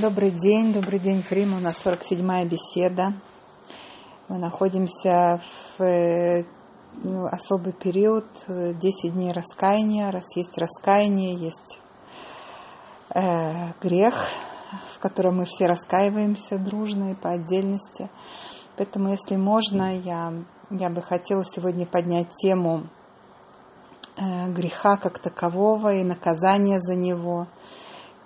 Добрый день, добрый день, Фрима. У нас 47-я беседа. Мы находимся в э, ну, особый период, 10 дней раскаяния. Раз есть раскаяние, есть э, грех, в котором мы все раскаиваемся дружно и по отдельности. Поэтому, если можно, я, я бы хотела сегодня поднять тему э, греха как такового и наказания за него –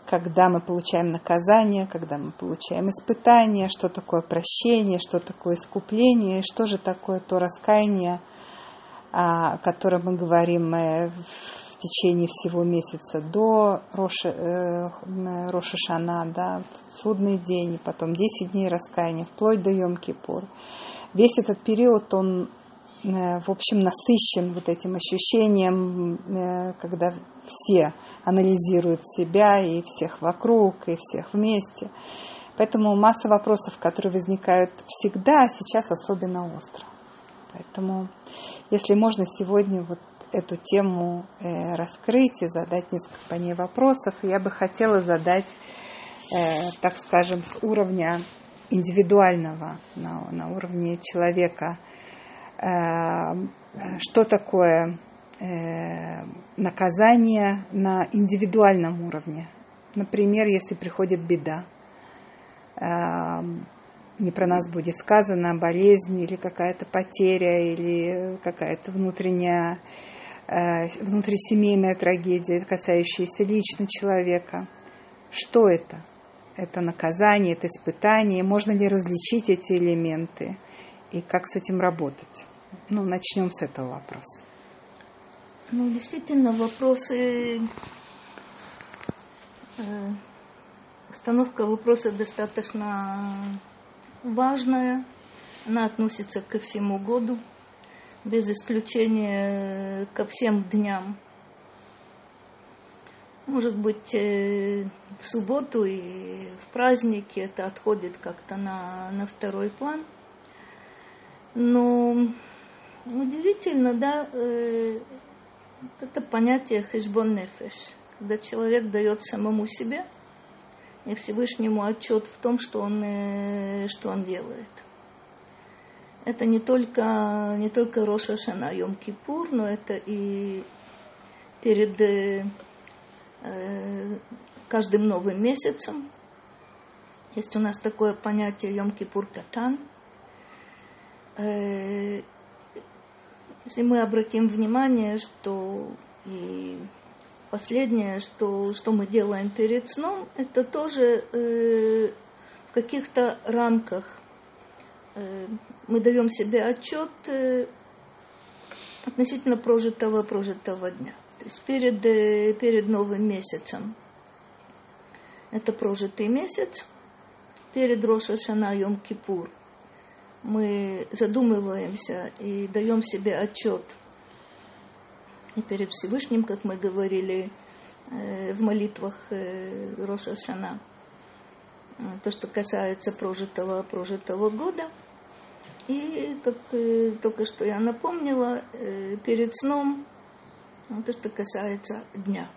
когда мы получаем наказание, когда мы получаем испытание, что такое прощение, что такое искупление, и что же такое то раскаяние, о котором мы говорим э, в течение всего месяца до Роша, э, Шана, да, судный день, и потом 10 дней раскаяния, вплоть до Йом-Кипур. Весь этот период, он Э, в общем, насыщен вот этим ощущением, э, когда все анализируют себя и всех вокруг, и всех вместе. Поэтому масса вопросов, которые возникают всегда, сейчас особенно остро. Поэтому, если можно сегодня вот эту тему э, раскрыть и задать несколько по ней вопросов, я бы хотела задать, так скажем, с уровня индивидуального, на, на уровне человека – Э, что такое э, наказание на индивидуальном уровне. Например, если приходит беда, э, не про нас будет сказано, болезнь или какая-то потеря, или какая-то внутренняя, внутрисемейная трагедия, касающаяся лично человека. Что это? Это наказание, это испытание. Можно ли различить эти элементы? И как с этим работать? Ну, начнем с этого вопроса. Ну, действительно, вопросы, э, установка вопроса достаточно важная. Она относится ко всему году, без исключения ко всем дням. Может быть, э, в субботу и в праздники это отходит как-то на, на второй план. Но Удивительно, да, э, это понятие хешбон нефеш, когда человек дает самому себе и Всевышнему отчет в том, что он, э, что он делает. Это не только, не только Роша Шана Йом Кипур, но это и перед э, э, каждым новым месяцем. Есть у нас такое понятие Йом Кипур Катан. Если мы обратим внимание, что и последнее, что, что мы делаем перед сном, это тоже э, в каких-то рамках. Э, мы даем себе отчет э, относительно прожитого прожитого дня. То есть перед, э, перед новым месяцем это прожитый месяц, перед Роша Шана Йом Кипур – мы задумываемся и даем себе отчет и перед Всевышним, как мы говорили э, в молитвах э, Роша Шана, э, то, что касается прожитого, прожитого года. И, как только что я напомнила, перед сном, то, что касается дня.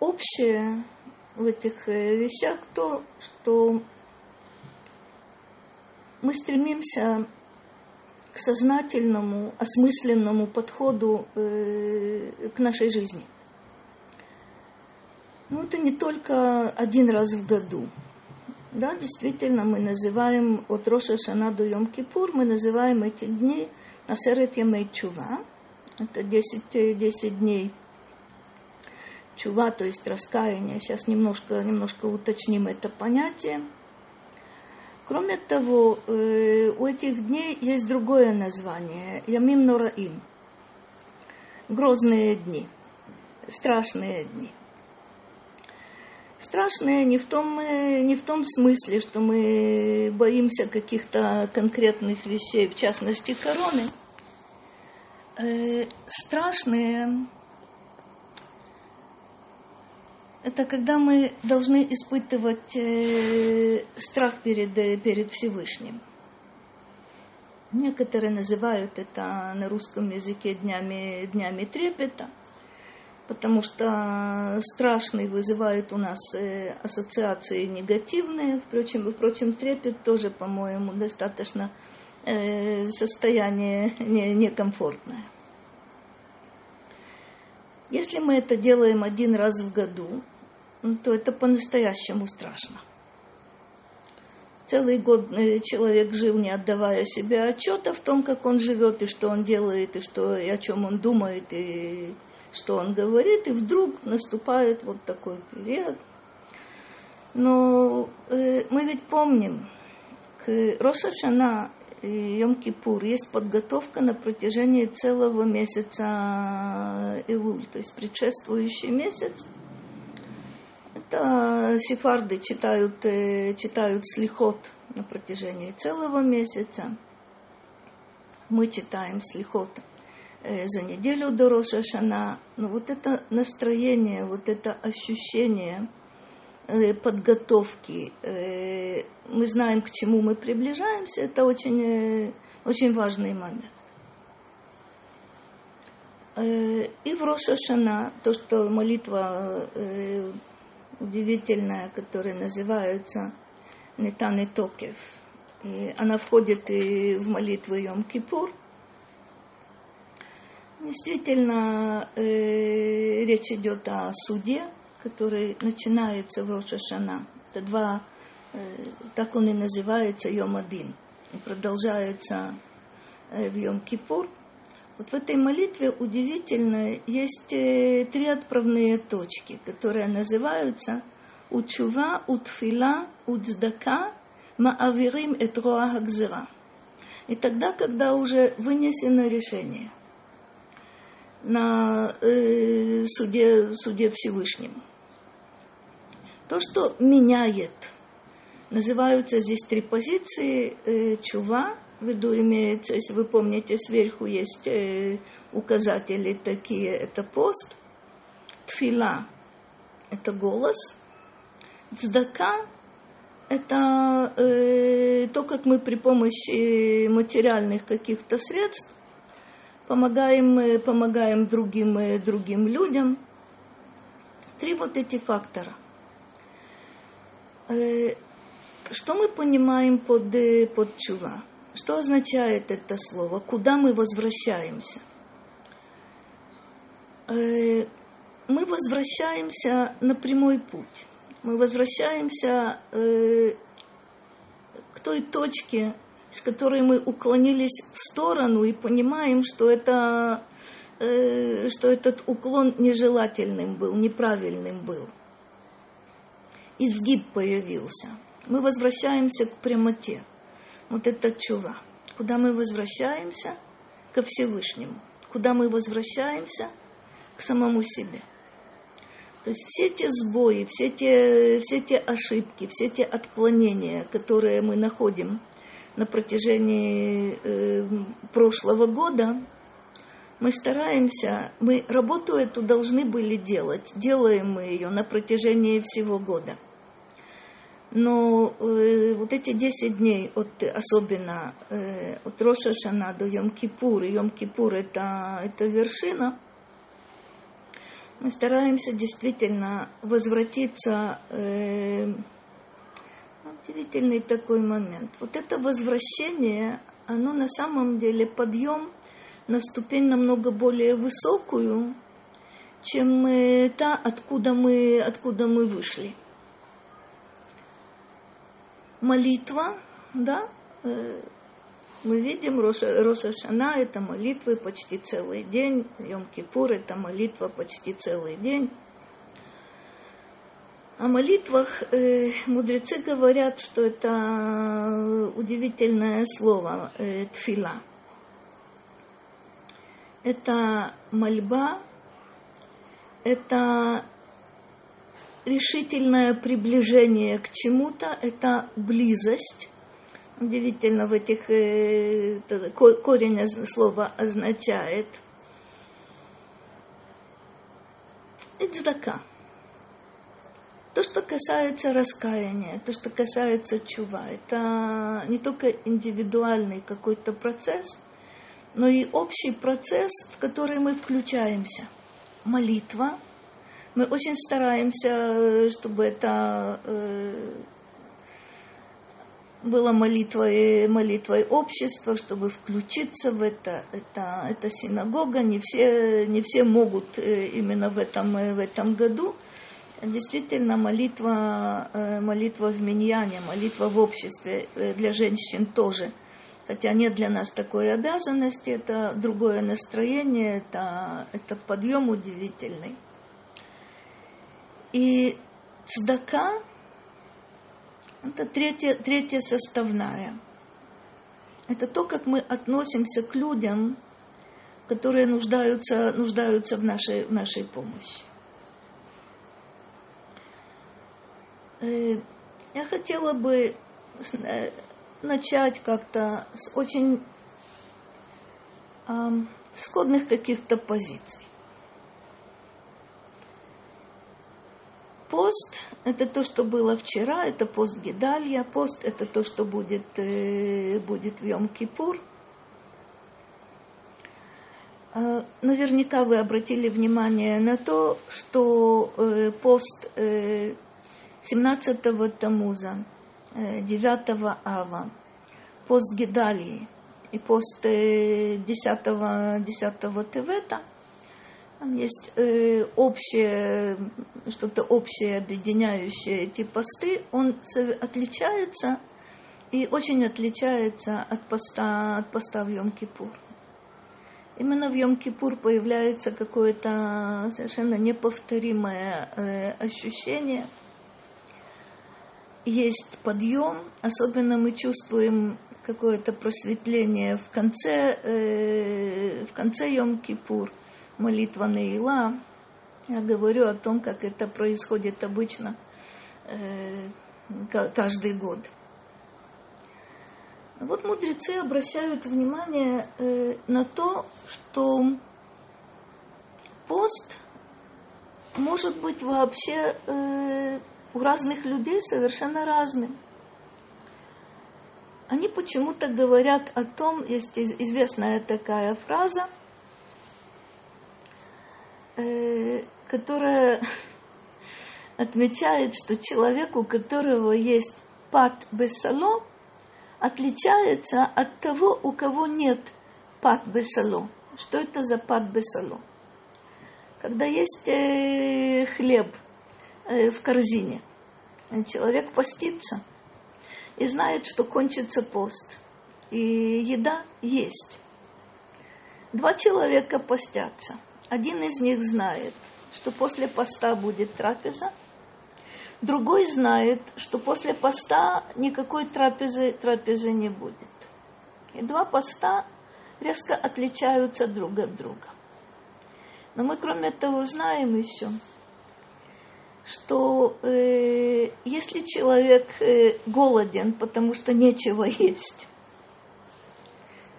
Общее в этих вещах то, что мы стремимся к сознательному, осмысленному подходу э, к нашей жизни. Ну, это не только один раз в году. Да, действительно, мы называем от Роша Шана до Йом Кипур, мы называем эти дни Насерет Ямей Чува. Это 10, 10 дней чува, то есть раскаяние. Сейчас немножко, немножко уточним это понятие. Кроме того, э, у этих дней есть другое название – Ямим Нораим. Грозные дни, страшные дни. Страшные не в том, э, не в том смысле, что мы боимся каких-то конкретных вещей, в частности короны. Э, страшные это когда мы должны испытывать э, страх перед, э, перед Всевышним. Некоторые называют это на русском языке днями, днями трепета. потому что страшный вызывает у нас э, ассоциации негативные. Впрочем, впрочем трепет тоже, по-моему, достаточно э, состояние некомфортное. Если мы это делаем один раз в году, то это по-настоящему страшно. Целый год э, человек жил, не отдавая себе отчета в том, как он живет, и что он делает, и, что, и о чем он думает, и что он говорит, и вдруг наступает вот такой период. Но э, мы ведь помним, к Роша и Йом-Кипур есть подготовка на протяжении целого месяца Илуль, то есть предшествующий месяц – это сефарды читают, э, читают слихот на протяжении целого месяца. Мы читаем слихот э, за неделю до Роша Шана. Но вот это настроение, вот это ощущение э, подготовки, мы знаем, к чему мы приближаемся, это очень, очень важный момент. И в Роша Шана, то, что молитва удивительная, которая называется Нетаны Токев. И она входит и в молитву Йом-Кипур. Действительно, э, речь идет о суде, который начинается в Рошашана. Это два, э, так он и называется, Йом-Один. И продолжается э, в Йом-Кипур – вот в этой молитве удивительно есть э, три отправные точки, которые называются Учува, Утфила, Уцдака, Маавирим et Роа И тогда, когда уже вынесено решение на э, суде, суде Всевышнем, то, что меняет, называются здесь три позиции, э, чува, в виду имеется, если вы помните, сверху есть э, указатели такие, это пост, тфила – это голос, цдака – это э, то, как мы при помощи материальных каких-то средств помогаем, э, помогаем другим, э, другим людям. Три вот эти фактора. Э, что мы понимаем под, под чува? Что означает это слово? Куда мы возвращаемся? Э, мы возвращаемся на прямой путь. Мы возвращаемся э, к той точке, с которой мы уклонились в сторону и понимаем, что это э, что этот уклон нежелательным был, неправильным был. Изгиб появился. Мы возвращаемся к прямоте вот это чува. Куда мы возвращаемся? Ко Всевышнему. Куда мы возвращаемся? К самому себе. То есть все те сбои, все те, все те ошибки, все те отклонения, которые мы находим на протяжении э, прошлого года, мы стараемся, мы работу эту должны были делать. Делаем мы ее на протяжении всего года – но э, вот эти 10 дней, от, особенно э, от Роша Шана до Йом-Кипур, Йом-Кипур это, это вершина, мы стараемся действительно возвратиться, э, удивительный такой момент. Вот это возвращение, оно на самом деле подъем на ступень намного более высокую, чем э, та, откуда мы, откуда мы вышли молитва, да, э, мы видим, Роша Шана – это молитвы почти целый день, Йом-Кипур – это молитва почти целый день. О молитвах э, мудрецы говорят, что это удивительное слово э, тфила. Это мольба, это решительное приближение к чему-то, это близость. Удивительно, в этих э, корень слова означает цдака. То, что касается раскаяния, то, что касается чува, это не только индивидуальный какой-то процесс, но и общий процесс, в который мы включаемся – молитва. Мы очень стараемся, чтобы это э, было молитвой, молитвой общества, чтобы включиться в это. Это, это синагога, не все, не все могут э, именно в этом, э, в этом году. Действительно, молитва, э, молитва в миньяне, молитва в обществе для женщин тоже. Хотя нет для нас такой обязанности, это другое настроение, это, это подъем удивительный. И цдака это третья, третья составная. Это то, как мы относимся к людям, которые нуждаются, нуждаются в, нашей, в нашей помощи. Э, я хотела бы э, начать как-то с очень э, сходных каких-то позиций. Пост – это то, что было вчера, это пост Гедалья. Пост – это то, что будет, э, будет в Йом-Кипур. Э, наверняка вы обратили внимание на то, что э, пост э, 17-го Тамуза, э, 9 Ава, пост Гедалии и пост э, 10-го, 10 Тевета – там есть э, общее, что-то общее, объединяющее эти посты. Он отличается и очень отличается от поста, от поста в Йом-Кипур. Именно в Йом-Кипур появляется какое-то совершенно неповторимое э, ощущение. Есть подъем, особенно мы чувствуем какое-то просветление в конце, э, в конце Йом-Кипур – молитва Наила. Я говорю о том, как это происходит обычно э, каждый год. Вот мудрецы обращают внимание э, на то, что пост может быть вообще э, у разных людей совершенно разным. Они почему-то говорят о том, есть известная такая фраза – которая отмечает, что человек, у которого есть пат бесало, отличается от того, у кого нет пат бесало. Что это за пат бесало? Когда есть э, хлеб э, в корзине, человек постится и знает, что кончится пост, и еда есть. Два человека постятся – один из них знает, что после поста будет трапеза, другой знает, что после поста никакой трапезы, трапезы не будет. И два поста резко отличаются друг от друга. Но мы, кроме того, знаем еще, что э, если человек э, голоден, потому что нечего есть,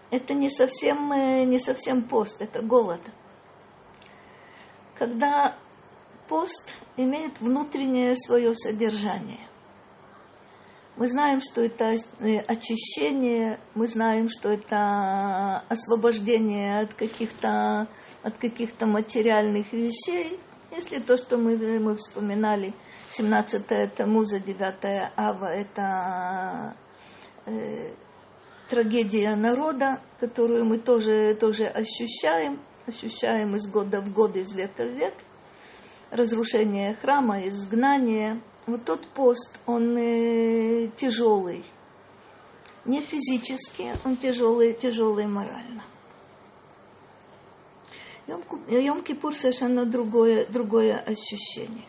это не совсем, э, не совсем пост, это голод когда пост имеет внутреннее свое содержание. Мы знаем, что это э, очищение, мы знаем, что это освобождение от каких-то от каких-то материальных вещей. Если то, что мы, мы вспоминали, 17 Тамуза, 9 Ава, это э, трагедия народа, которую мы тоже, тоже ощущаем – ощущаем из года в год, из века в век, разрушение храма, изгнание. Вот тот пост, он э, тяжелый. Не физически, он тяжелый, тяжелый морально. Йом-Кипур совершенно другое, другое ощущение.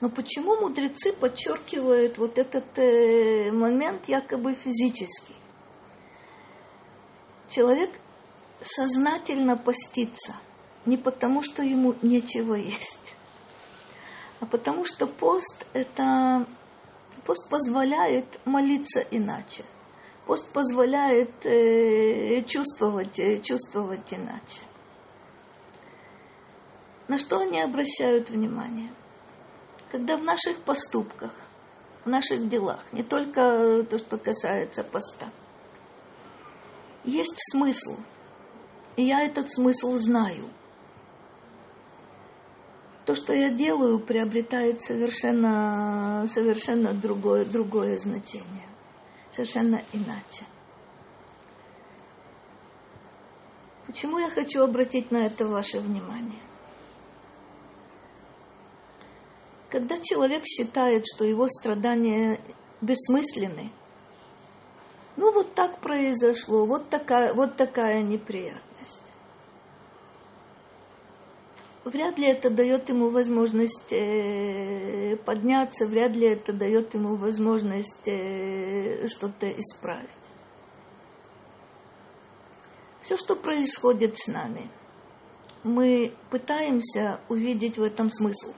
Но почему мудрецы подчеркивают вот этот э, момент якобы физический? Человек сознательно поститься не потому, что ему нечего есть, а потому что пост это пост позволяет молиться иначе. Пост позволяет э, чувствовать, э, чувствовать иначе. На что они обращают внимание? Когда в наших поступках, в наших делах, не только то, что касается поста, есть смысл – и я этот смысл знаю. то, что я делаю, приобретает совершенно, совершенно другое, другое значение, совершенно иначе. Почему я хочу обратить на это ваше внимание? Когда человек считает, что его страдания бессмысленны, ну вот так произошло, вот такая, вот такая неприятность. Вряд ли это дает ему возможность э, подняться, вряд ли это дает ему возможность э, что-то исправить. Все, что происходит с нами, мы пытаемся увидеть в этом смысл.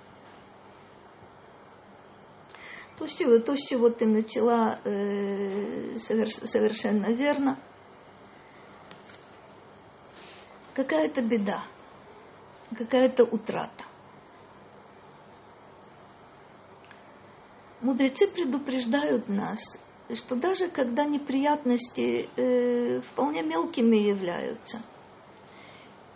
То, с чего, то, с чего ты начала э, соверш, совершенно верно. Какая-то беда, какая-то утрата. Мудрецы предупреждают нас, что даже когда неприятности э, вполне мелкими являются –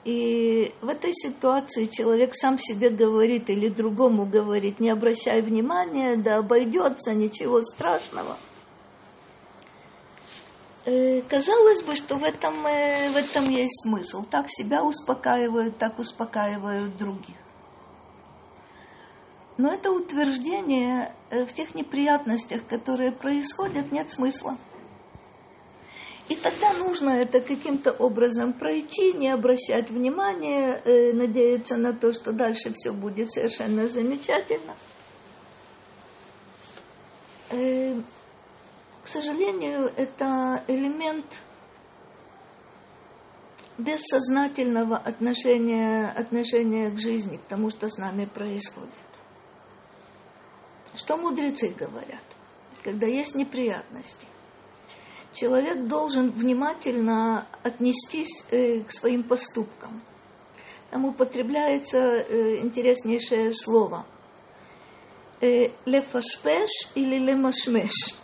и в этой ситуации человек сам себе говорит или другому говорит, не обращай внимания, да обойдется, ничего страшного. Э, казалось бы, что в этом, э, в этом есть смысл. Так себя успокаивают, так успокаивают других. Но это утверждение э, в тех неприятностях, которые происходят, нет смысла. И тогда нужно это каким-то образом пройти, не обращать внимания, надеяться на то, что дальше все будет совершенно замечательно. К сожалению, это элемент бессознательного отношения, отношения к жизни, к тому, что с нами происходит. Что мудрецы говорят, когда есть неприятности? человек должен внимательно отнестись э, к своим поступкам. Там употребляется э, интереснейшее слово. Э, лефашпеш или лемашмеш.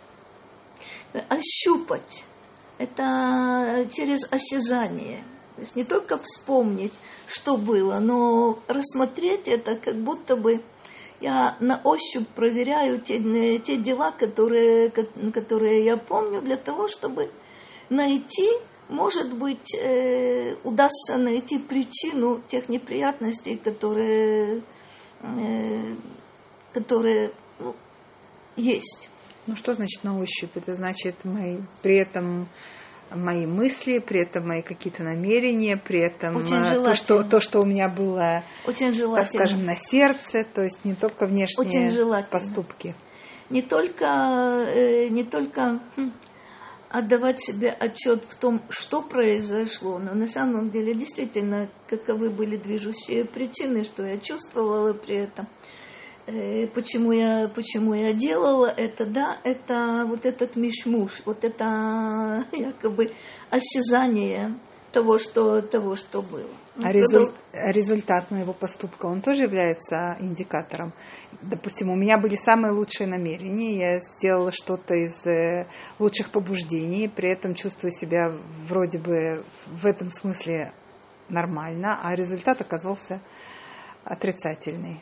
Ощупать. Это через осязание. То есть не только вспомнить, что было, но рассмотреть это как будто бы я на ощупь проверяю те, э, те дела, которые, которые я помню, для того, чтобы найти, может быть, э, удастся найти причину тех неприятностей, которые, э, которые ну, есть. Ну что значит на ощупь? Это значит мы при этом мои мысли, при этом мои какие-то намерения, при этом э, то, что, то, что у меня было, Очень так скажем, на сердце, то есть не только внешние Очень поступки. Не только, э, не только хм, отдавать себе отчет в том, что произошло, но на самом деле действительно, каковы были движущие причины, что я чувствовала при этом – почему я, почему я делала это, да, это вот этот мишмуш, вот это якобы осязание того, что, того, что было. А результ, результат моего поступка, он тоже является индикатором. Допустим, у меня были самые лучшие намерения, я сделала что-то из э, лучших побуждений, при этом чувствую себя вроде бы в этом смысле нормально, а результат оказался отрицательный.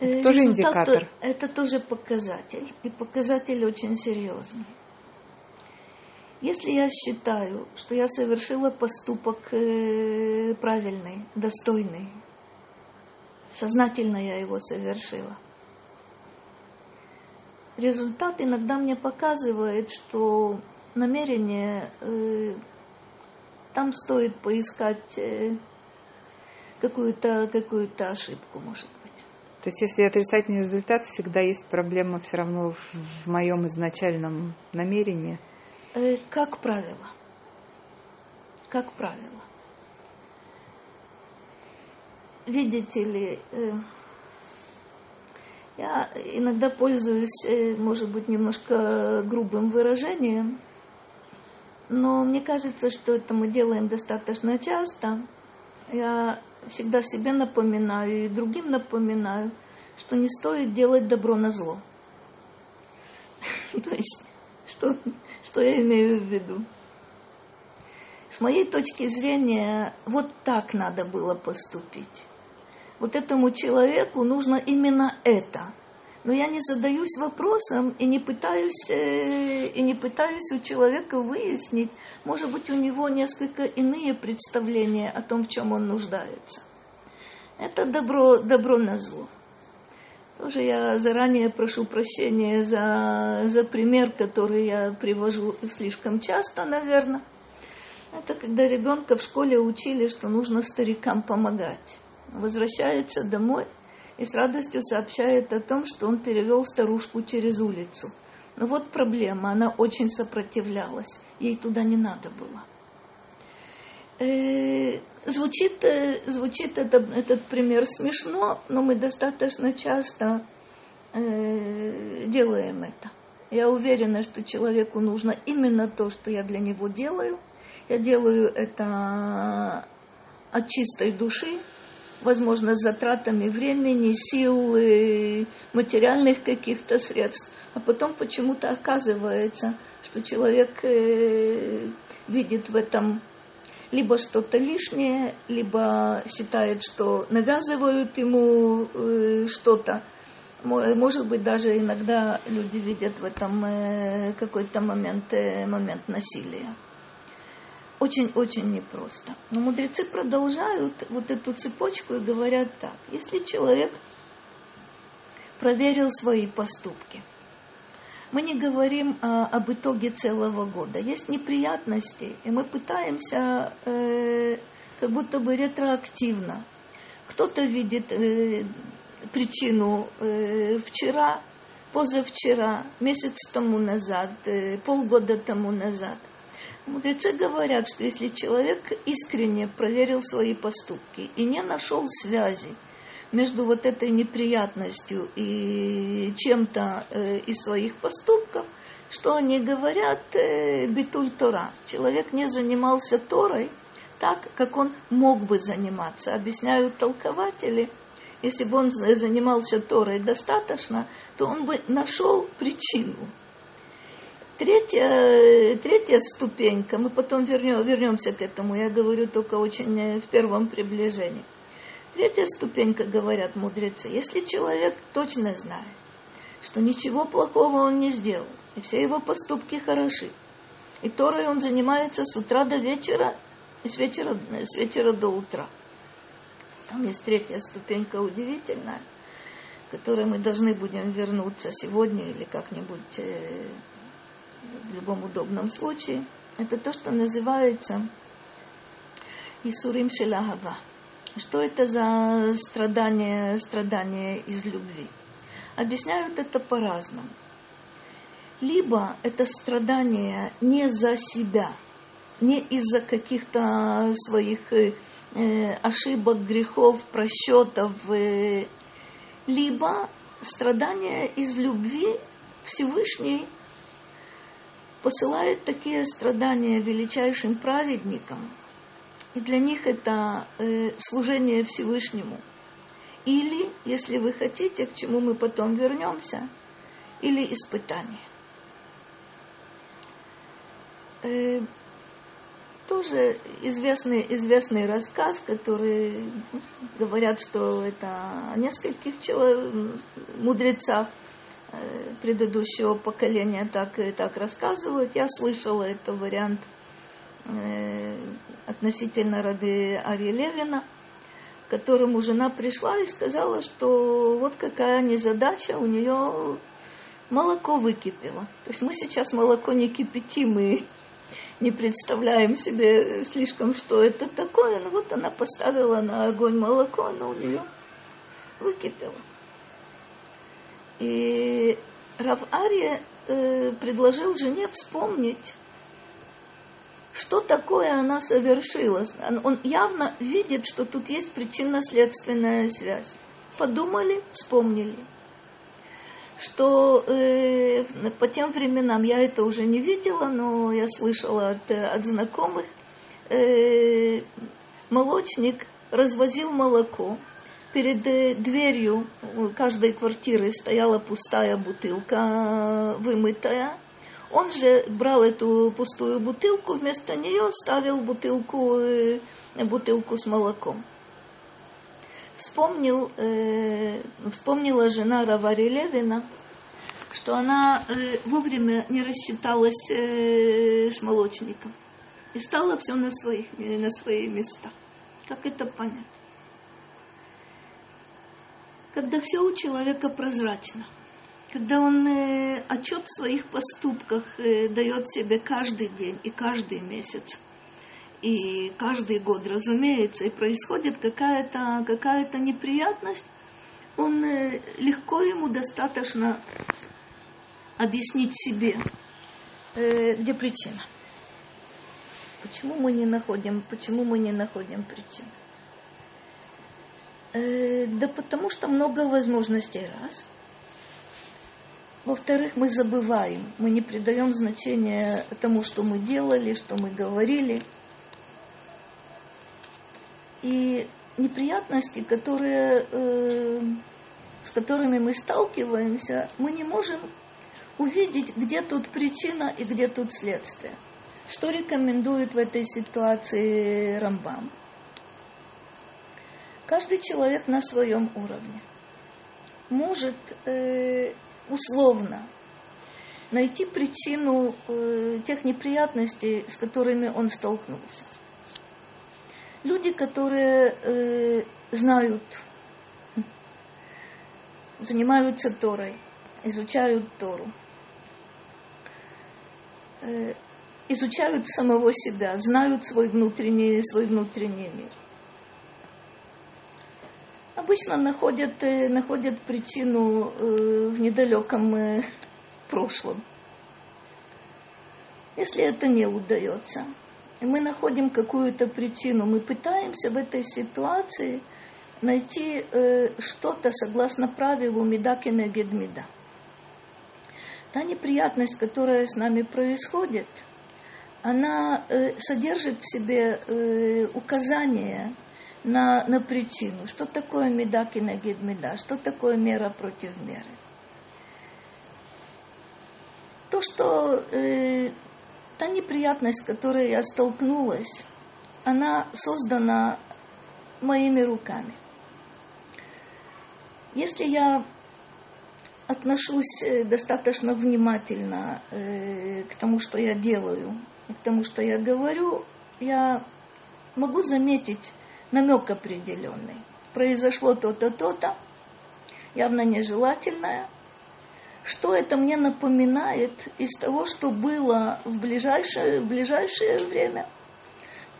Это э, тоже индикатор. Это тоже показатель. И показатель очень серьезный. Если я считаю, что я совершила поступок э, правильный, достойный, сознательно я его совершила, результат иногда мне показывает, что намерение э, там стоит поискать какую-то какую ошибку, может то есть, если отрицательный результат, всегда есть проблема все равно в, в моем изначальном намерении. Э, как правило. Как правило. Видите ли, э, я иногда пользуюсь, э, может быть, немножко грубым выражением, но мне кажется, что это мы делаем достаточно часто. Я всегда себе напоминаю и другим напоминаю, что не стоит делать добро на зло. То есть, что, что я имею в виду? С моей точки зрения, вот так надо было поступить. вот этому человеку нужно именно это. Но я не задаюсь вопросом и не пытаюсь, э, и не пытаюсь у человека выяснить, может быть, у него несколько иные представления о том, в чем он нуждается. Это добро, добро на зло. Тоже я заранее прошу прощения за, за пример, который я привожу слишком часто, наверное. Это когда ребенка в школе учили, что нужно старикам помогать. Возвращается домой и с радостью сообщает о том, что он перевел старушку через улицу. Но вот проблема, она очень сопротивлялась, ей туда не надо было. Э, звучит, э, звучит это, этот пример смешно, но мы достаточно часто э, делаем это. Я уверена, что человеку нужно именно то, что я для него делаю. Я делаю это от чистой души, возможно, с затратами времени, сил, материальных каких-то средств. А потом почему-то оказывается, что человек видит в этом либо что-то лишнее, либо считает, что навязывают ему э, что-то. Может быть, даже иногда люди видят в этом э, какой-то момент, э, момент насилия. Очень-очень непросто. Но мудрецы продолжают вот эту цепочку и говорят так. Если человек проверил свои поступки – мы не говорим а, об итоге целого года. Есть неприятности, и мы пытаемся э, как будто бы ретроактивно. Кто-то видит э, причину э, вчера, позавчера, месяц тому назад, э, полгода тому назад. Мудрецы говорят, что если человек искренне проверил свои поступки и не нашел связи между вот этой неприятностью и чем-то э, из своих поступков, что они говорят э, битуль Тора. Человек не занимался Торой так, как он мог бы заниматься. Объясняют толкователи, если бы он занимался Торой достаточно, то он бы нашел причину. Третья, третья ступенька, мы потом вернем, вернемся к этому, я говорю только очень э, в первом приближении – Третья ступенька, говорят мудрецы, если человек точно знает, что ничего плохого он не сделал, и все его поступки хороши, и Торой он занимается с утра до вечера, и с вечера, с вечера до утра. Там есть третья ступенька удивительная, к которой мы должны будем вернуться сегодня или как-нибудь э, в любом удобном случае. Это то, что называется Исурим Шелахава что это за страдание, страдание из любви? Объясняют это по-разному. Либо это страдание не за себя, не из-за каких-то своих э, ошибок, грехов, просчетов, э, либо страдание из любви Всевышний посылает такие страдания величайшим праведникам – и для них это э, служение Всевышнему. Или, если вы хотите, к чему мы потом вернемся, или испытание. Э, тоже известный, известный рассказ, который ну, говорят, что это о нескольких человек, мудрецах предыдущего поколения так, так рассказывают. Я слышала это вариант э, относительно Раби Арья Левина, к которому жена пришла и сказала, что вот какая незадача, у нее молоко выкипело. То есть мы сейчас молоко не кипятим и не представляем себе слишком, что это такое. Но вот она поставила на огонь молоко, оно у нее выкипело. И Рав Ария э, предложил жене вспомнить что такое она совершила. Он явно видит, что тут есть причинно-следственная связь. Подумали, вспомнили. Что э, по тем временам, я это уже не видела, но я слышала от, от знакомых, э, молочник развозил молоко. Перед э, дверью каждой квартиры стояла пустая бутылка, вымытая, он же брал эту пустую бутылку, вместо нее ставил бутылку, э, бутылку с молоком. вспомнил, э, вспомнила жена Равари Левина, что она э, вовремя не рассчиталась э, с молочником и стало все на, своих, э, на свои места. Как это понять? Когда все у человека прозрачно, когда он э, отчет в своих поступках э, дает себе каждый день и каждый месяц, и каждый год, разумеется, и происходит какая-то какая неприятность, он э, легко ему достаточно объяснить себе, э, где причина. Почему мы не находим, почему мы не находим причин? Э, да потому что много возможностей раз. Во-вторых, мы забываем, мы не придаем значения тому, что мы делали, что мы говорили. И неприятности, которые, э, с которыми мы сталкиваемся, мы не можем увидеть, где тут причина и где тут следствие. Что рекомендует в этой ситуации Рамбам? Каждый человек на своем уровне может э, условно найти причину э, тех неприятностей, с которыми он столкнулся. Люди, которые э, знают, занимаются Торой, изучают Тору, э, изучают самого себя, знают свой внутренний, свой внутренний мир. Обычно находят, э, находят причину э, в недалеком прошлом. Если это не удается, мы находим какую-то причину, мы пытаемся в этой ситуации найти что-то согласно правилу Медакина Гедмида. Та неприятность, которая с нами происходит – она э, содержит в себе э, указание на, на причину, что такое меда кинегид меда, что такое мера против меры. То, что э, та неприятность, с которой я столкнулась, она создана моими руками. Если я отношусь э, достаточно внимательно э, к тому, что я делаю, к тому, что я говорю, я могу заметить намек определенный. Произошло то-то, то-то, явно нежелательное. Что это мне напоминает из того, что было в ближайшее, в ближайшее время,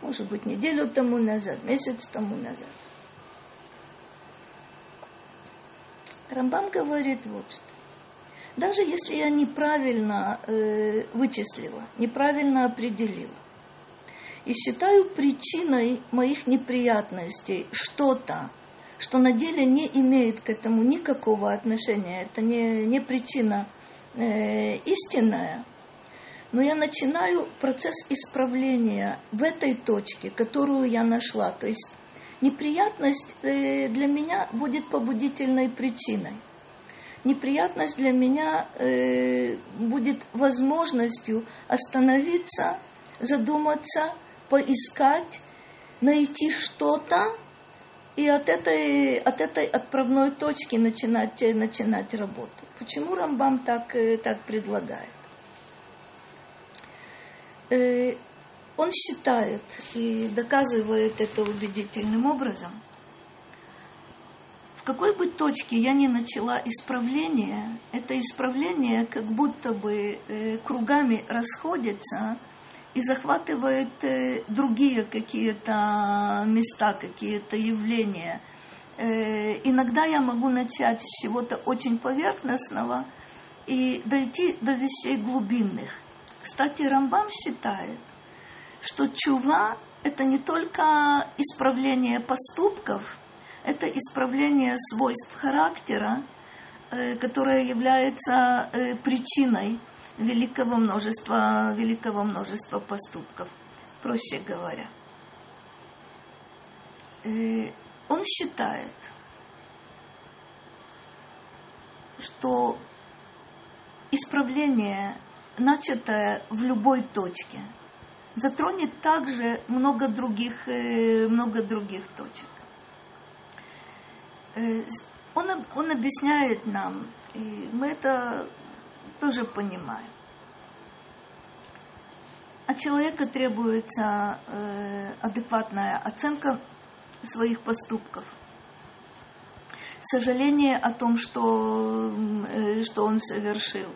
может быть, неделю тому назад, месяц тому назад. Рамбам говорит вот что даже если я неправильно э, вычислила, неправильно определила, и считаю причиной моих неприятностей что-то, что на деле не имеет к этому никакого отношения, это не, не причина э, истинная, но я начинаю процесс исправления в этой точке, которую я нашла. То есть неприятность э, для меня будет побудительной причиной – неприятность для меня э, будет возможностью остановиться, задуматься, поискать, найти что-то и от этой, от этой отправной точки начинать, начинать работу. Почему Рамбам так, э, так предлагает? Э, он считает и доказывает это убедительным образом – какой бы точке я ни начала исправление, это исправление как будто бы э, кругами расходится и захватывает э, другие какие-то места, какие-то явления. Э, иногда я могу начать с чего-то очень поверхностного и дойти до вещей глубинных. Кстати, Рамбам считает, что чува – это не только исправление поступков – это исправление свойств характера, э, которое является причиной великого множества, великого множества поступков, проще говоря. Э, он считает, что исправление, начатое в любой точке, затронет также много других, много других точек. Э, он, он объясняет нам, и мы это тоже понимаем. От человека требуется э, адекватная оценка своих поступков. Сожаление о том, что, э, что он совершил.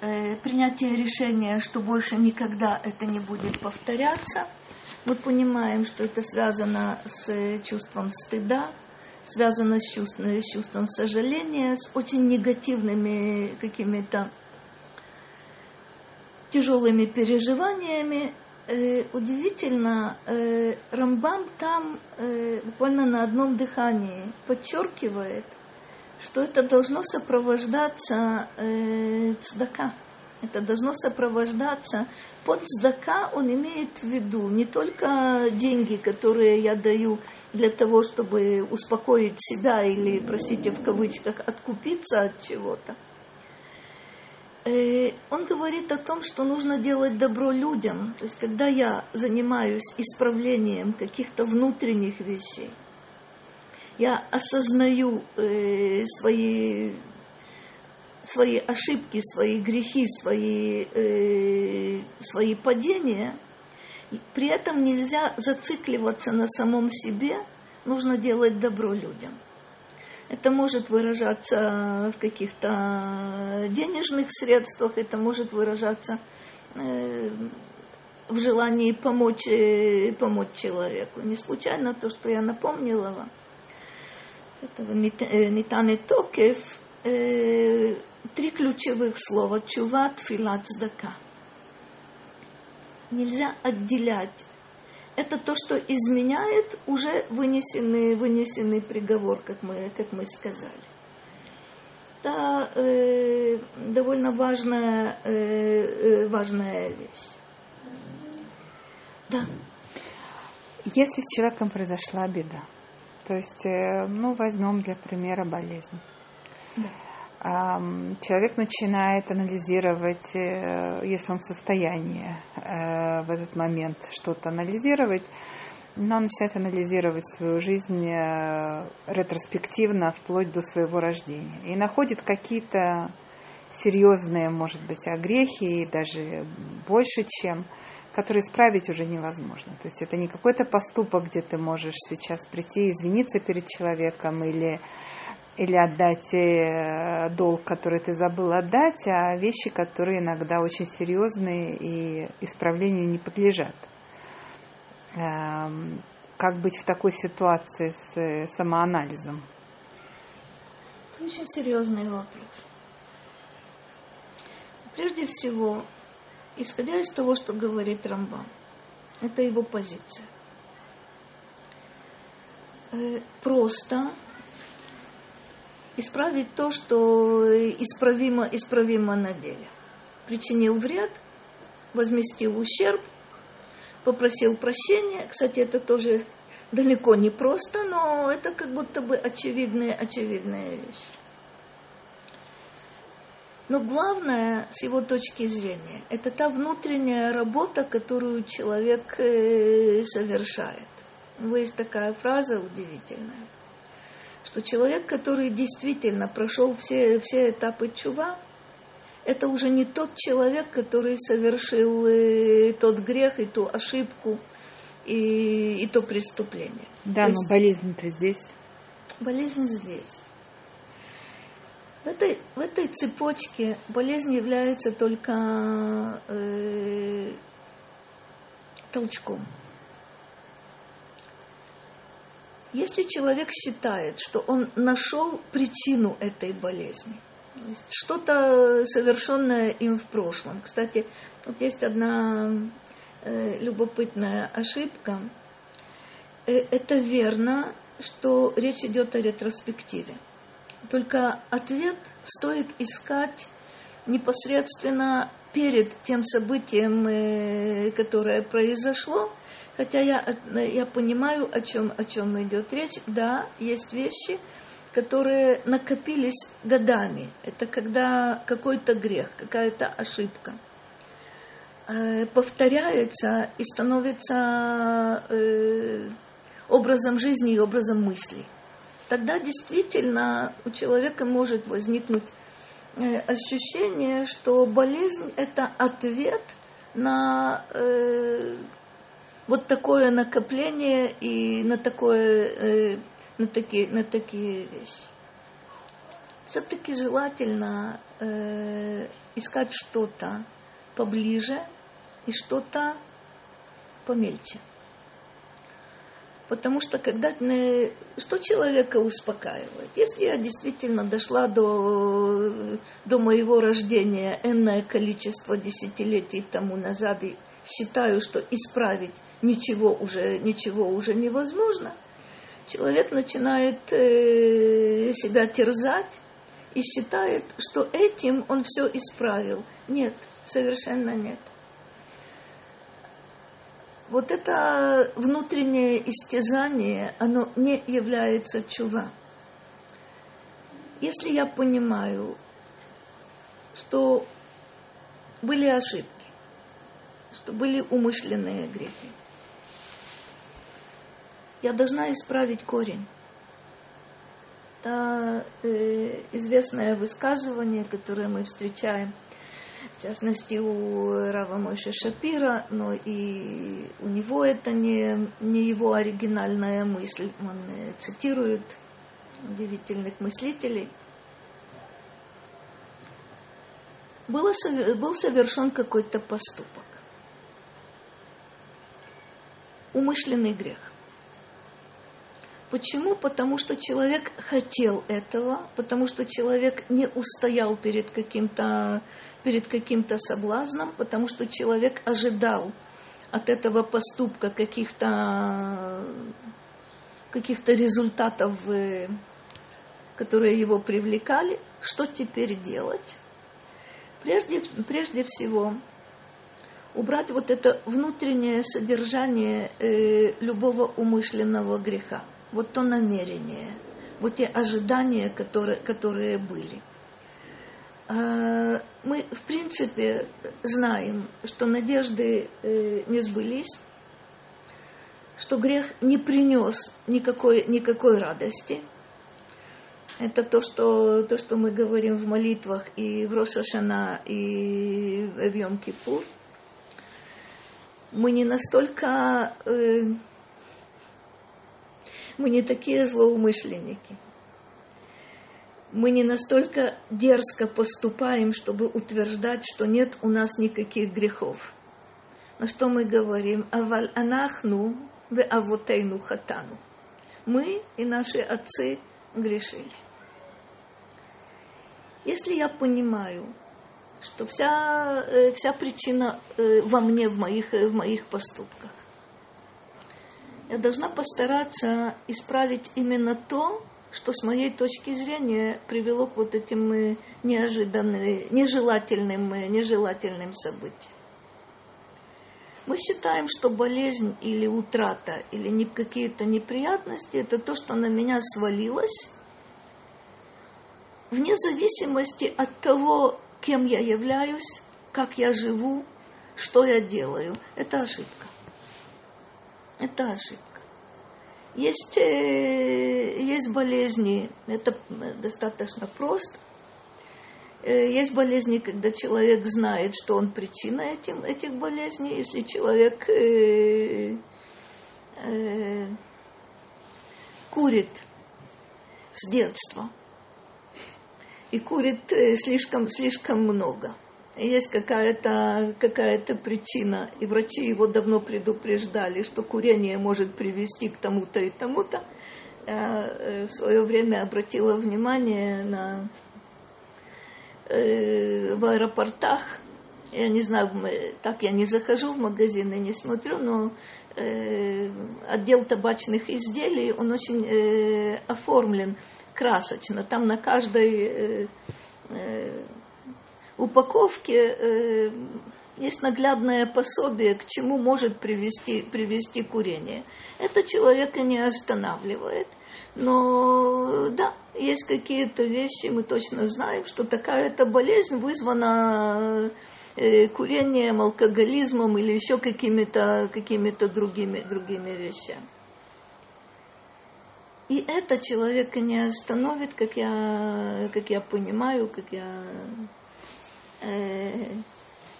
Э, принятие решения, что больше никогда это не будет повторяться. Мы понимаем, что это связано с чувством стыда, связано с чувством, с чувством сожаления, с очень негативными какими-то тяжелыми переживаниями. Э, удивительно, э, Рамбам там э, буквально на одном дыхании подчеркивает, что это должно сопровождаться э, цдака. Это должно сопровождаться под цдака он имеет в виду не только деньги, которые я даю для того, чтобы успокоить себя или, простите, в кавычках, откупиться от чего-то. Э, он говорит о том, что нужно делать добро людям. То есть, когда я занимаюсь исправлением каких-то внутренних вещей, я осознаю э, свои свои ошибки, свои грехи, свои, э, свои падения, при этом нельзя зацикливаться на самом себе, нужно делать добро людям. Это может выражаться в каких-то денежных средствах, это может выражаться э, в желании помочь, э, помочь человеку. Не случайно то, что я напомнила вам, это Нитане Токев, э, три ключевых слова чува, тфила, цдака. Нельзя отделять. Это то, что изменяет уже вынесенный, вынесенный приговор, как мы, как мы сказали. Это э, довольно важная, э, э, важная вещь. Да. Если с человеком произошла беда, то есть, э, ну, возьмем для примера болезнь. Да человек начинает анализировать, э, если он в состоянии э, в этот момент что-то анализировать, но он начинает анализировать свою жизнь э, ретроспективно, вплоть до своего рождения. И находит какие-то серьезные, может быть, огрехи, и даже больше, чем, которые исправить уже невозможно. То есть это не какой-то поступок, где ты можешь сейчас прийти, извиниться перед человеком или или отдать э, долг, который ты забыл отдать, а вещи, которые иногда очень серьезные и исправлению не подлежат. Эм, как быть в такой ситуации с э, самоанализом? Это очень серьезный вопрос. Прежде всего, исходя из того, что говорит Рамбам, это его позиция. Э, просто исправить то, что исправимо, исправимо на деле. Причинил вред, возместил ущерб, попросил прощения. Кстати, это тоже далеко не просто, но это как будто бы очевидная, очевидная вещь. Но главное, с его точки зрения, это та внутренняя работа, которую человек э, совершает. Есть такая фраза удивительная что человек, который действительно прошел все, все этапы чува, это уже не тот человек, который совершил э, тот грех и ту ошибку и, и то преступление. Да, то но болезнь-то здесь. Болезнь здесь. В этой, в этой цепочке болезнь является только э, толчком. Если человек считает, что он нашел причину этой болезни, что-то совершенное им в прошлом. Кстати, вот есть одна э, любопытная ошибка. Э, это верно, что речь идет о ретроспективе. Только ответ стоит искать непосредственно перед тем событием, э, которое произошло, Хотя я, я понимаю, о чем, о чем идет речь. Да, есть вещи, которые накопились годами. Это когда какой-то грех, какая-то ошибка э, повторяется и становится э, образом жизни и образом мысли. Тогда действительно у человека может возникнуть э, ощущение, что болезнь – это ответ на э, вот такое накопление и на, такое, э, на, такие, на такие вещи. Все-таки желательно э, искать что-то поближе и что-то помельче. Потому что когда что человека успокаивает? Если я действительно дошла до, до моего рождения энное количество десятилетий тому назад и считаю, что исправить ничего уже, ничего уже невозможно, человек начинает э, себя терзать и считает, что этим он все исправил. Нет, совершенно нет вот это внутреннее истязание, оно не является чува. Если я понимаю, что были ошибки, что были умышленные грехи, я должна исправить корень. Это известное высказывание, которое мы встречаем – в частности у Рава Мойши Шапира, но и у него это не, не его оригинальная мысль, он э, цитирует удивительных мыслителей. Было, был совершен какой-то поступок. Умышленный грех. Почему? Потому что человек хотел этого, потому что человек не устоял перед каким-то перед каким-то соблазном, потому что человек ожидал от этого поступка каких-то каких-то результатов, э, которые его привлекали. Что теперь делать? Прежде, прежде всего, убрать вот это внутреннее содержание э, любого умышленного греха. Вот то намерение, вот те ожидания, которые, которые были – а, мы, в принципе, знаем, что надежды э, не сбылись, что грех не принес никакой, никакой радости. Это то что, то, что мы говорим в молитвах и в Рошашана, и в Йом-Кипур. Мы не настолько... Мы не такие злоумышленники мы не настолько дерзко поступаем, чтобы утверждать, что нет у нас никаких грехов. Но что мы говорим? Аваль анахну ве авотейну хатану. Мы и наши отцы грешили. Если я понимаю, что вся, э, вся причина э, во мне, в моих, э, в моих поступках, я должна постараться исправить именно то, что с моей точки зрения привело к вот этим э, неожиданным, нежелательным, э, нежелательным событиям. Мы считаем, что болезнь или утрата, или какие-то неприятности, это то, что на меня свалилось, вне зависимости от того, кем я являюсь, как я живу, что я делаю. Это ошибка. Ошибка. Есть, э, есть болезни, это достаточно просто. Э, есть болезни, когда человек знает, что он причина этим, этих болезней. Если человек э, э, курит с детства и курит э, слишком, слишком много – есть какая-то какая причина, и врачи его давно предупреждали, что курение может привести к тому-то и тому-то. Я э, в свое время обратила внимание на э, в аэропортах, я не знаю, так я не захожу в магазины, не смотрю, но э, отдел табачных изделий, он очень э, оформлен красочно. Там на каждой э, э, упаковке э, есть наглядное пособие, к чему может привести, привести курение. Это человека не останавливает. Но да, есть какие-то вещи, мы точно знаем, что такая-то болезнь вызвана э, курением, алкоголизмом или еще какими-то какими другими, другими вещами. И это человека не остановит, как я, как я понимаю, как я... Э,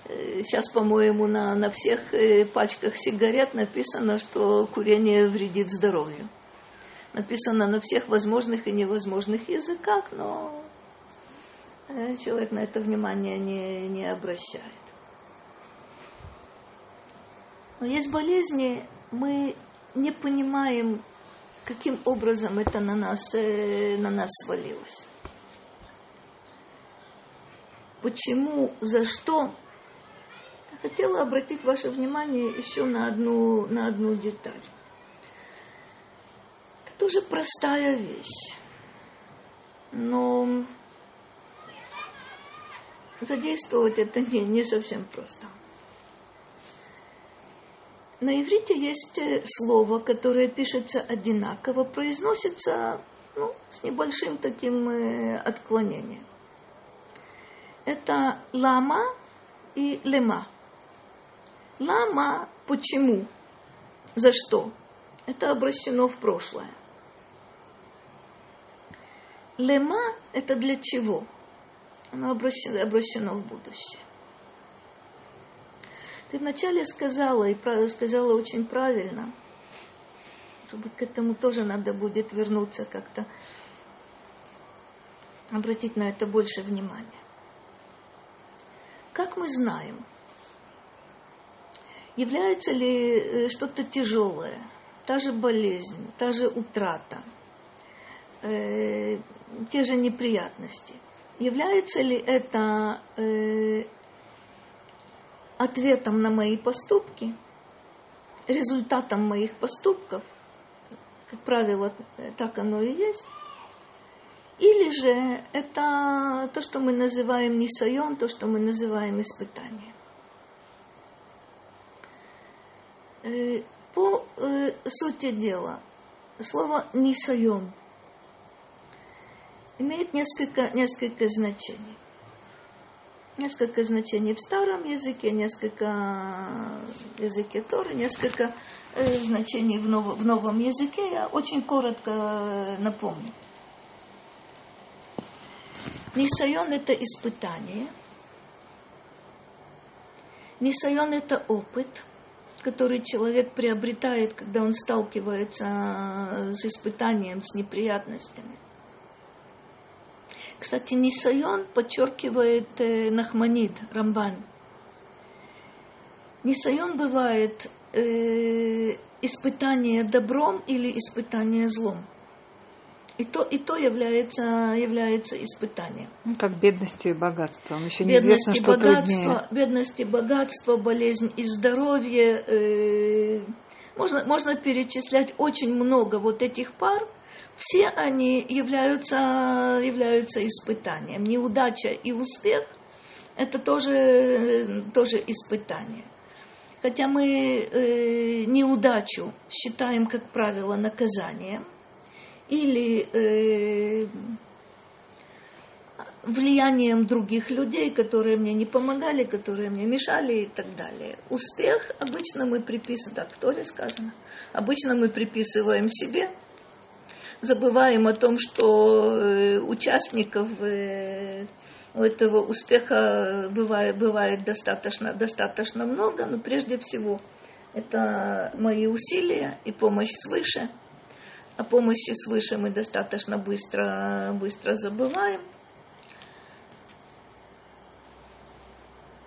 э, сейчас, по-моему, на, на всех э, пачках сигарет написано, что курение вредит здоровью. Написано на всех возможных и невозможных языках, но человек на это внимание не, не обращает. Но есть болезни, мы не понимаем, каким образом это на нас, на нас свалилось. Почему, за что? Я хотела обратить ваше внимание еще на одну, на одну деталь. Это тоже простая вещь. Но задействовать это не, не совсем просто. На иврите есть э, слово, которое пишется одинаково, произносится ну, с небольшим таким э, отклонением. Это лама и лема. Лама почему? За что? Это обращено в прошлое. Лема это для чего? Оно обращено, обращено в будущее. Ты вначале сказала, и сказала очень правильно, чтобы к этому тоже надо будет вернуться как-то, обратить на это больше внимания. Как мы знаем, является ли э, что-то тяжелое, та же болезнь, та же утрата, э, те же неприятности, является ли это э, ответом на мои поступки, результатом моих поступков, как правило, так оно и есть, или же это то, что мы называем нисайон, то, что мы называем испытанием. Э, по э, сути дела, слово нисайон имеет несколько, несколько значений несколько значений в старом языке, несколько языке Торы, несколько э, значений в, нов, в новом языке. Я очень коротко напомню. Нисайон – это испытание. Нисайон – это опыт, который человек приобретает, когда он сталкивается с испытанием, с неприятностями. Кстати, Нисайон подчеркивает э, Нахманид, Рамбан. Нисайон бывает э, испытание добром или испытание злом. И то, и то является, является испытанием. Ну, как бедностью и богатством. Еще неизвестно, бедность что богатство. Бедность и богатство, болезнь и здоровье. Э, можно, можно перечислять очень много вот этих пар, все они являются, являются испытанием. Неудача и успех – это тоже, тоже испытание. Хотя мы э, неудачу считаем, как правило, наказанием или э, влиянием других людей, которые мне не помогали, которые мне мешали и так далее. Успех обычно мы приписываем, так, кто ли сказано? Обычно мы приписываем себе – забываем о том, что э, участников э, у этого успеха бывает, бывает достаточно, достаточно много, но прежде всего это мои усилия и помощь свыше. О помощи свыше мы достаточно быстро, быстро забываем.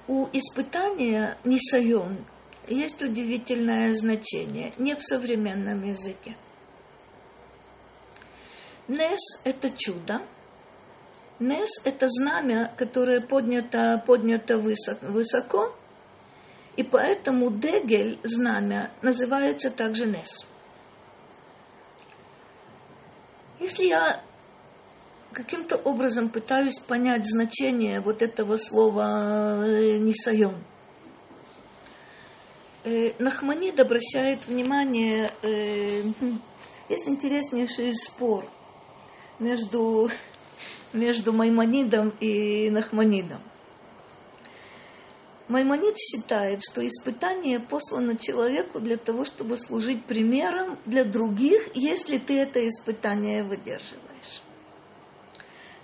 У испытания нисайон есть удивительное значение, не в современном языке – Нес – это чудо. Нес – это знамя, которое поднято, поднято высоко, и поэтому Дегель, знамя, называется также Нес. Если я каким-то образом пытаюсь понять значение вот этого слова э, «нисайон», э, Нахманид обращает внимание, э, есть интереснейший спор – между, между Маймонидом и Нахманидом. Маймонид считает, что испытание послано человеку для того, чтобы служить примером для других, если ты это испытание выдерживаешь.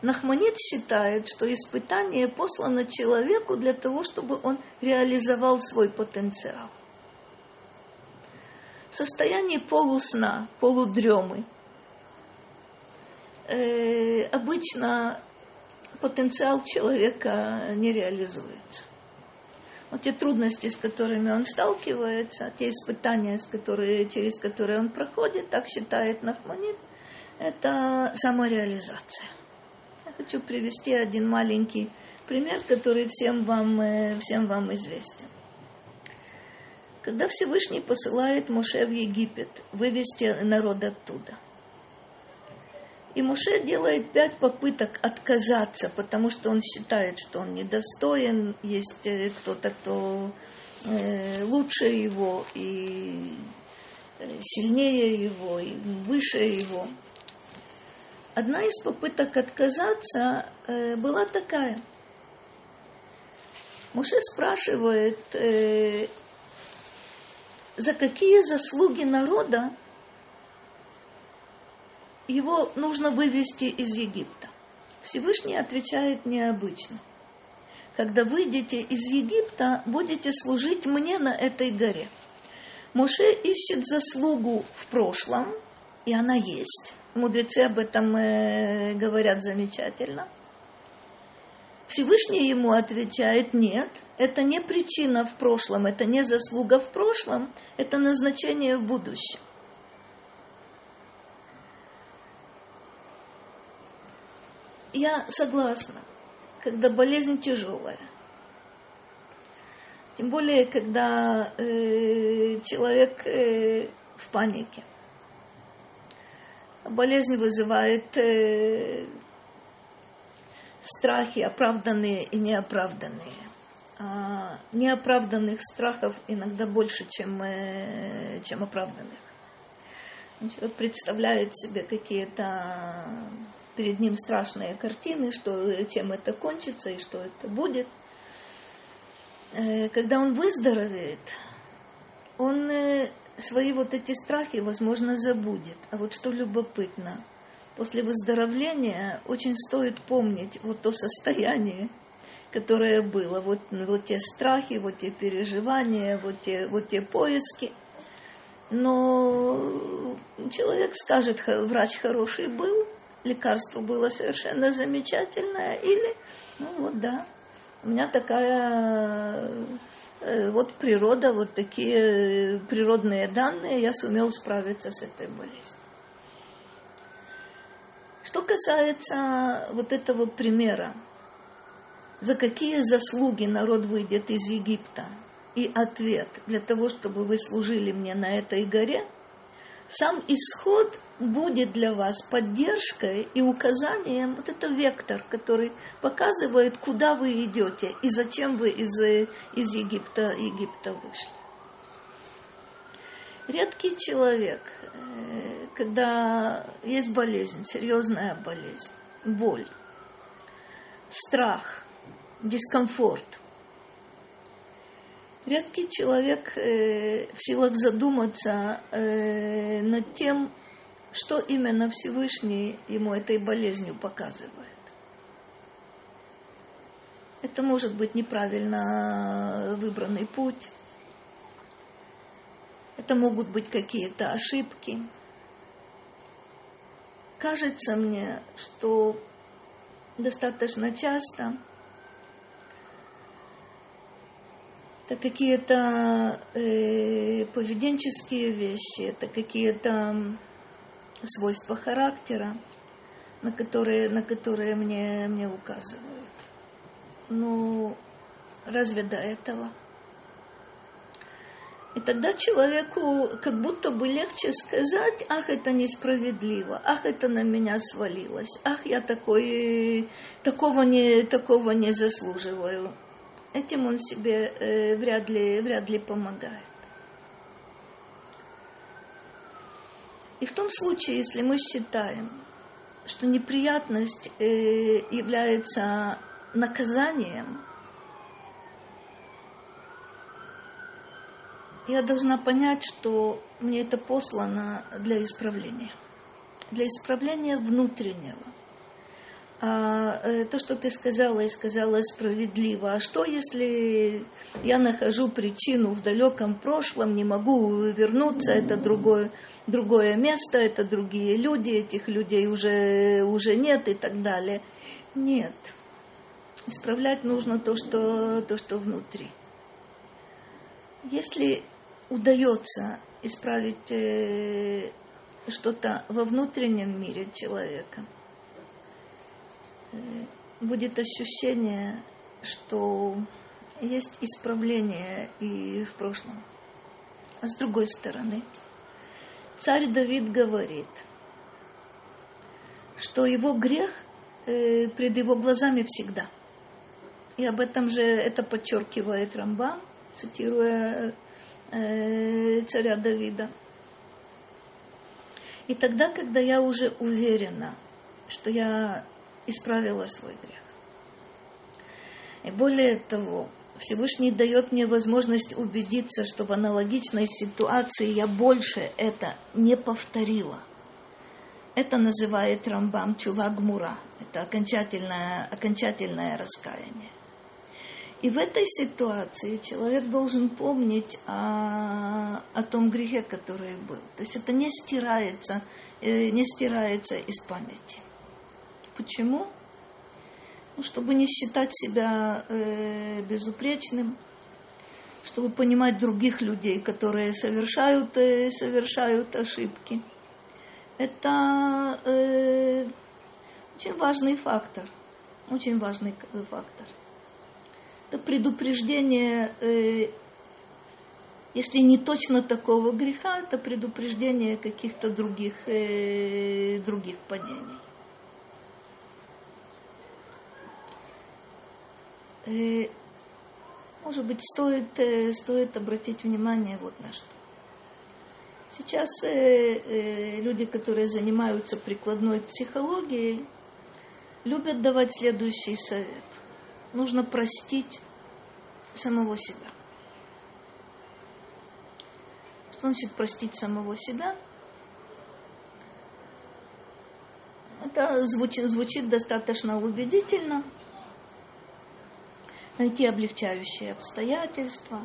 Нахманит считает, что испытание послано человеку для того, чтобы он реализовал свой потенциал. В состоянии полусна, полудремы э, обычно потенциал человека не реализуется вот те трудности, с которыми он сталкивается, те испытания, с которые, через которые он проходит, так считает Нахманит, это самореализация. Я хочу привести один маленький пример, который всем вам, э, всем вам известен. Когда Всевышний посылает Моше в Египет вывести народ оттуда, и Муше делает пять попыток отказаться, потому что он считает, что он недостоин, есть э, кто-то, кто э, лучше его и э, сильнее его, и выше его. Одна из попыток отказаться была такая. Муше спрашивает, за какие заслуги народа его нужно вывести из Египта. Всевышний отвечает необычно. Когда выйдете из Египта, будете служить мне на этой горе. Моше ищет заслугу в прошлом, и она есть. Мудрецы об этом э, говорят замечательно. Всевышний ему отвечает, нет, это не причина в прошлом, это не заслуга в прошлом, это назначение в будущем. Я согласна, когда болезнь тяжелая. Тем более, когда э, человек э, в панике. Болезнь вызывает э, страхи, оправданные и неоправданные. А неоправданных страхов иногда больше, чем, э, чем оправданных. Человек представляет себе какие-то перед ним страшные картины, что, чем это кончится и что это будет. Э, когда он выздоровеет, он э, свои вот эти страхи, возможно, забудет. А вот что любопытно, после выздоровления очень стоит помнить вот то состояние, которое было, вот, вот те страхи, вот те переживания, вот те, вот те поиски. Но человек скажет, врач хороший был, лекарство было совершенно замечательное, или, ну вот да, у меня такая э, вот природа, вот такие природные данные, я сумел справиться с этой болезнью. Что касается вот этого примера, за какие заслуги народ выйдет из Египта, и ответ для того, чтобы вы служили мне на этой горе, сам исход будет для вас поддержкой и указанием, вот это вектор, который показывает, куда вы идете и зачем вы из, из Египта, Египта вышли. Редкий человек, э, когда есть болезнь, серьезная болезнь, боль, страх, дискомфорт – Редкий человек э, в силах задуматься э, над тем, что именно Всевышний ему этой болезнью показывает. Это может быть неправильно выбранный путь. Это могут быть какие-то ошибки. Кажется мне, что достаточно часто это какие-то э, поведенческие вещи, это какие-то свойства характера, на которые, на которые мне, мне указывают. Ну, разве до этого? И тогда человеку как будто бы легче сказать, ах, это несправедливо, ах, это на меня свалилось, ах, я такой, такого, не, такого не заслуживаю. Этим он себе э, вряд, ли, вряд ли помогает. И в том случае, если мы считаем, что неприятность э, является наказанием, я должна понять, что мне это послано для исправления, для исправления внутреннего – а э, то, что ты сказала, и сказала справедливо. А что, если я нахожу причину в далеком прошлом, не могу вернуться, это другое, другое место, это другие люди, этих людей уже, уже нет и так далее. Нет. Исправлять нужно то, что, то, что внутри. Если удается исправить э, что-то во внутреннем мире человека, будет ощущение, что есть исправление и в прошлом. А с другой стороны, царь Давид говорит, что его грех э, пред его глазами всегда. И об этом же это подчеркивает Рамбам, цитируя э, царя Давида. И тогда, когда я уже уверена, что я исправила свой грех. И более того, Всевышний дает мне возможность убедиться, что в аналогичной ситуации я больше это не повторила. Это называет Рамбам Чувагмура. Это окончательное, окончательное раскаяние. И в этой ситуации человек должен помнить о, о том грехе, который был. То есть это не стирается, э, не стирается из памяти. Почему? Ну, чтобы не считать себя э, безупречным, чтобы понимать других людей, которые совершают, э, совершают ошибки. Это э, очень важный фактор. Очень важный фактор это предупреждение, э, если не точно такого греха, это предупреждение каких-то других, э, других падений. Может быть, стоит, стоит обратить внимание вот на что. Сейчас люди, которые занимаются прикладной психологией, любят давать следующий совет нужно простить самого себя. Что значит простить самого себя? Это звучит, звучит достаточно убедительно. Найти облегчающие обстоятельства.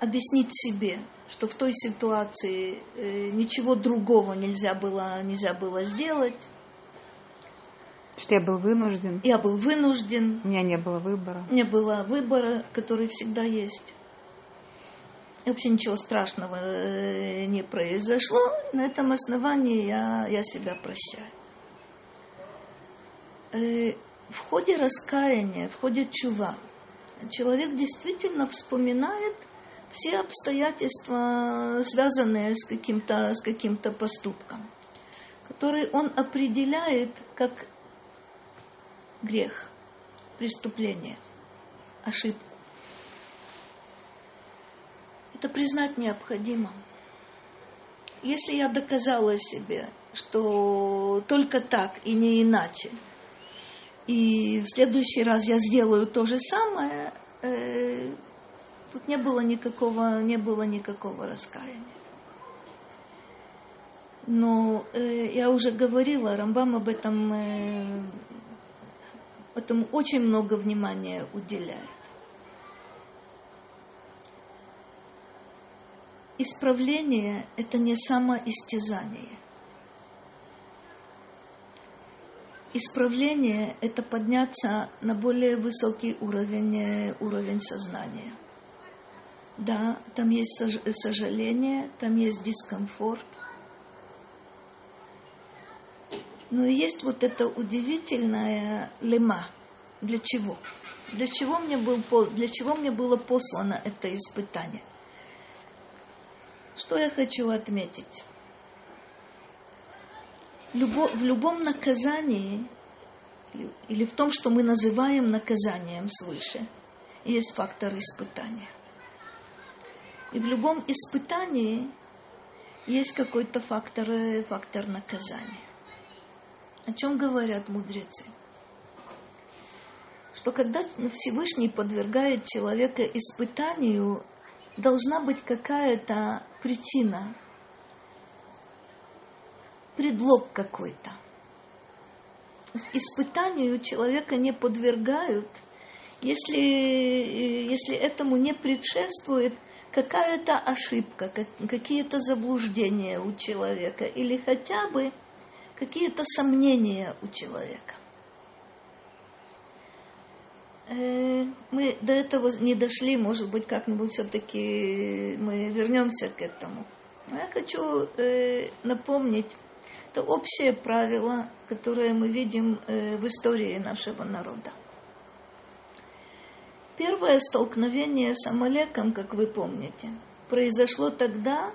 Объяснить себе, что в той ситуации э, ничего другого нельзя было, нельзя было сделать что я был вынужден. Я был вынужден. У меня не было выбора. Не было выбора, который всегда есть. И вообще ничего страшного э, не произошло. На этом основании я, я себя прощаю. Э, в ходе раскаяния, в ходе чува, человек действительно вспоминает все обстоятельства, связанные с каким-то, с каким-то поступком, который он определяет как грех, преступление, ошибку. Это признать необходимо. Если я доказала себе, что только так и не иначе, и в следующий раз я сделаю то же самое, э, тут не было никакого, не было никакого раскаяния. Но э, я уже говорила, Рамбам об этом э, Этому очень много внимания уделяет. Исправление – это не самоистязание. Исправление – это подняться на более высокий уровень, уровень сознания. Да, там есть сожаление, там есть дискомфорт, Но есть вот это удивительное лема. Для чего? Для чего мне, был, для чего мне было послано это испытание? Что я хочу отметить? Любо, в любом наказании или, в том, что мы называем наказанием свыше, есть фактор испытания. И в любом испытании есть какой-то фактор, фактор наказания. О чем говорят мудрецы? что когда Всевышний подвергает человека испытанию, должна быть какая-то причина, предлог какой-то. Испытанию человека не подвергают, если, если этому не предшествует какая-то ошибка, какие-то заблуждения у человека или хотя бы какие-то сомнения у человека. Э, мы до этого не дошли, может быть, как-нибудь все-таки мы вернемся к этому. Но я хочу э, напомнить, это общее правило, которое мы видим э, в истории нашего народа. Первое столкновение с Амалеком, как вы помните, произошло тогда,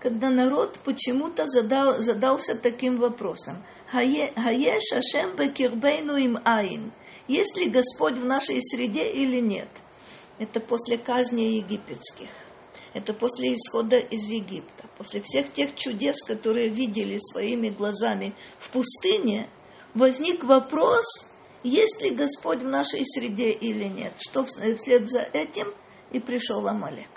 когда народ почему-то задал, задался таким вопросом. Хаеш Ашем бекирбейну им айн – есть ли Господь в нашей среде или нет. Это после казни египетских. Это после исхода из Египта. После всех тех чудес, которые видели своими глазами в пустыне, возник вопрос, есть ли Господь в нашей среде или нет. Что вслед за этим и пришел Амалек.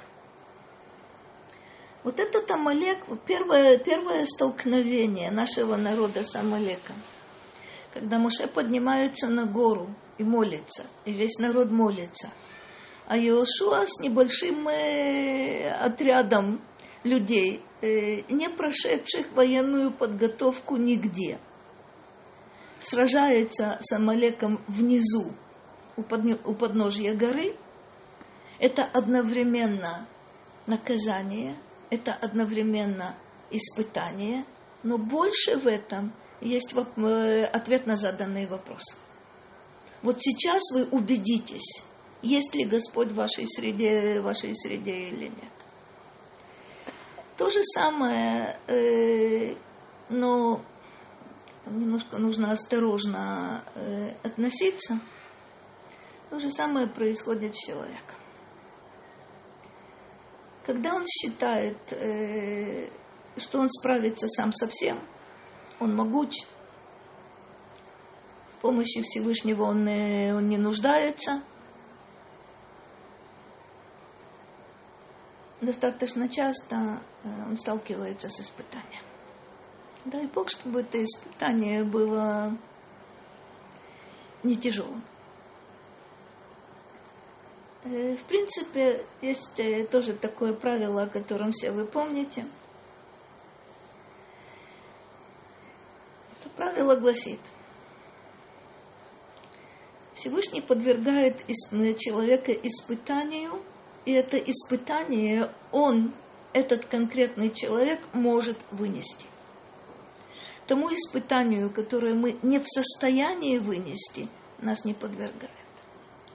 Вот этот Амалек, первое, первое столкновение нашего народа с Амалеком. Когда Муше поднимается на гору и молится, и весь народ молится. А Иошуа с небольшим э, отрядом людей, э, не прошедших военную подготовку нигде, сражается с Амалеком внизу, у, подно, у подножья горы, это одновременно наказание, это одновременно испытание, но больше в этом есть э, ответ на заданный вопрос. Вот сейчас вы убедитесь, есть ли Господь в вашей среде, в вашей среде или нет. То же самое, э, но немножко нужно осторожно э, относиться. То же самое происходит с человеком. Когда он считает, э, что он справится сам со всем, он могуч, помощи Всевышнего он, он не нуждается. Достаточно часто э, он сталкивается с испытанием. Дай Бог, чтобы это испытание было не тяжелым. Э, в принципе, есть э, тоже такое правило, о котором все вы помните. Это правило гласит – Всевышний подвергает человека испытанию, и это испытание он, этот конкретный человек, может вынести. Тому испытанию, которое мы не в состоянии вынести, нас не подвергает.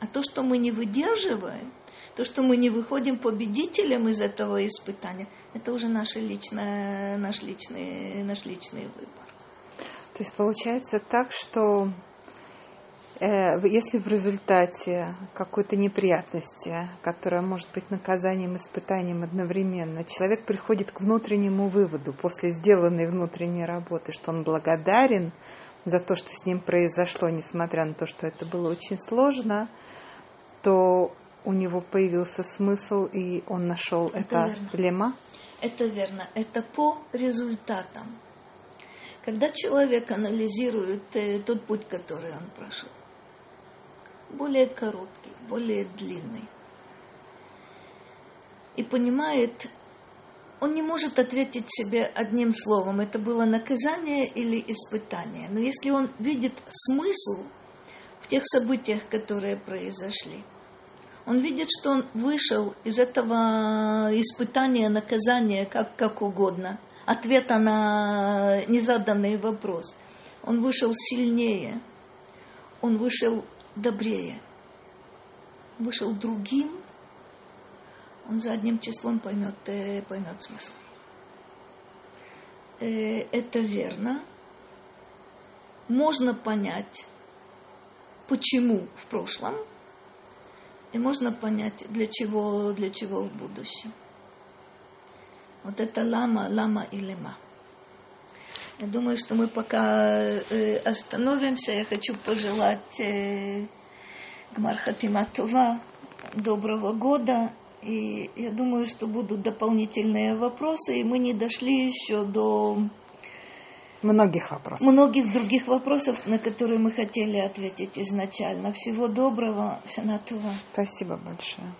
А то, что мы не выдерживаем, то, что мы не выходим победителем из этого испытания, это уже наше личное, наш, личный, наш личный выбор. То есть получается так, что если в результате какой-то неприятности, которая может быть наказанием, испытанием одновременно, человек приходит к внутреннему выводу после сделанной внутренней работы, что он благодарен за то, что с ним произошло, несмотря на то, что это было очень сложно, то у него появился смысл, и он нашел это, это лема. Это верно. Это по результатам. Когда человек анализирует э, тот путь, который он прошел, более короткий, более длинный. И понимает, он не может ответить себе одним словом, это было наказание или испытание. Но если он видит смысл в тех событиях, которые произошли, он видит, что он вышел из этого испытания, наказания, как, как угодно, ответа на незаданный вопрос. Он вышел сильнее, он вышел добрее, вышел другим, он за одним числом поймет, э, поймет смысл. Э, это верно. Можно понять, почему в прошлом, и можно понять, для чего, для чего в будущем. Вот это лама, лама и лема. Я думаю, что мы пока э, остановимся. Я хочу пожелать э, Гмархатиматова. Доброго года. И я думаю, что будут дополнительные вопросы, и мы не дошли еще до многих вопросов. Многих других вопросов, на которые мы хотели ответить изначально. Всего доброго, Шанатова. Спасибо большое.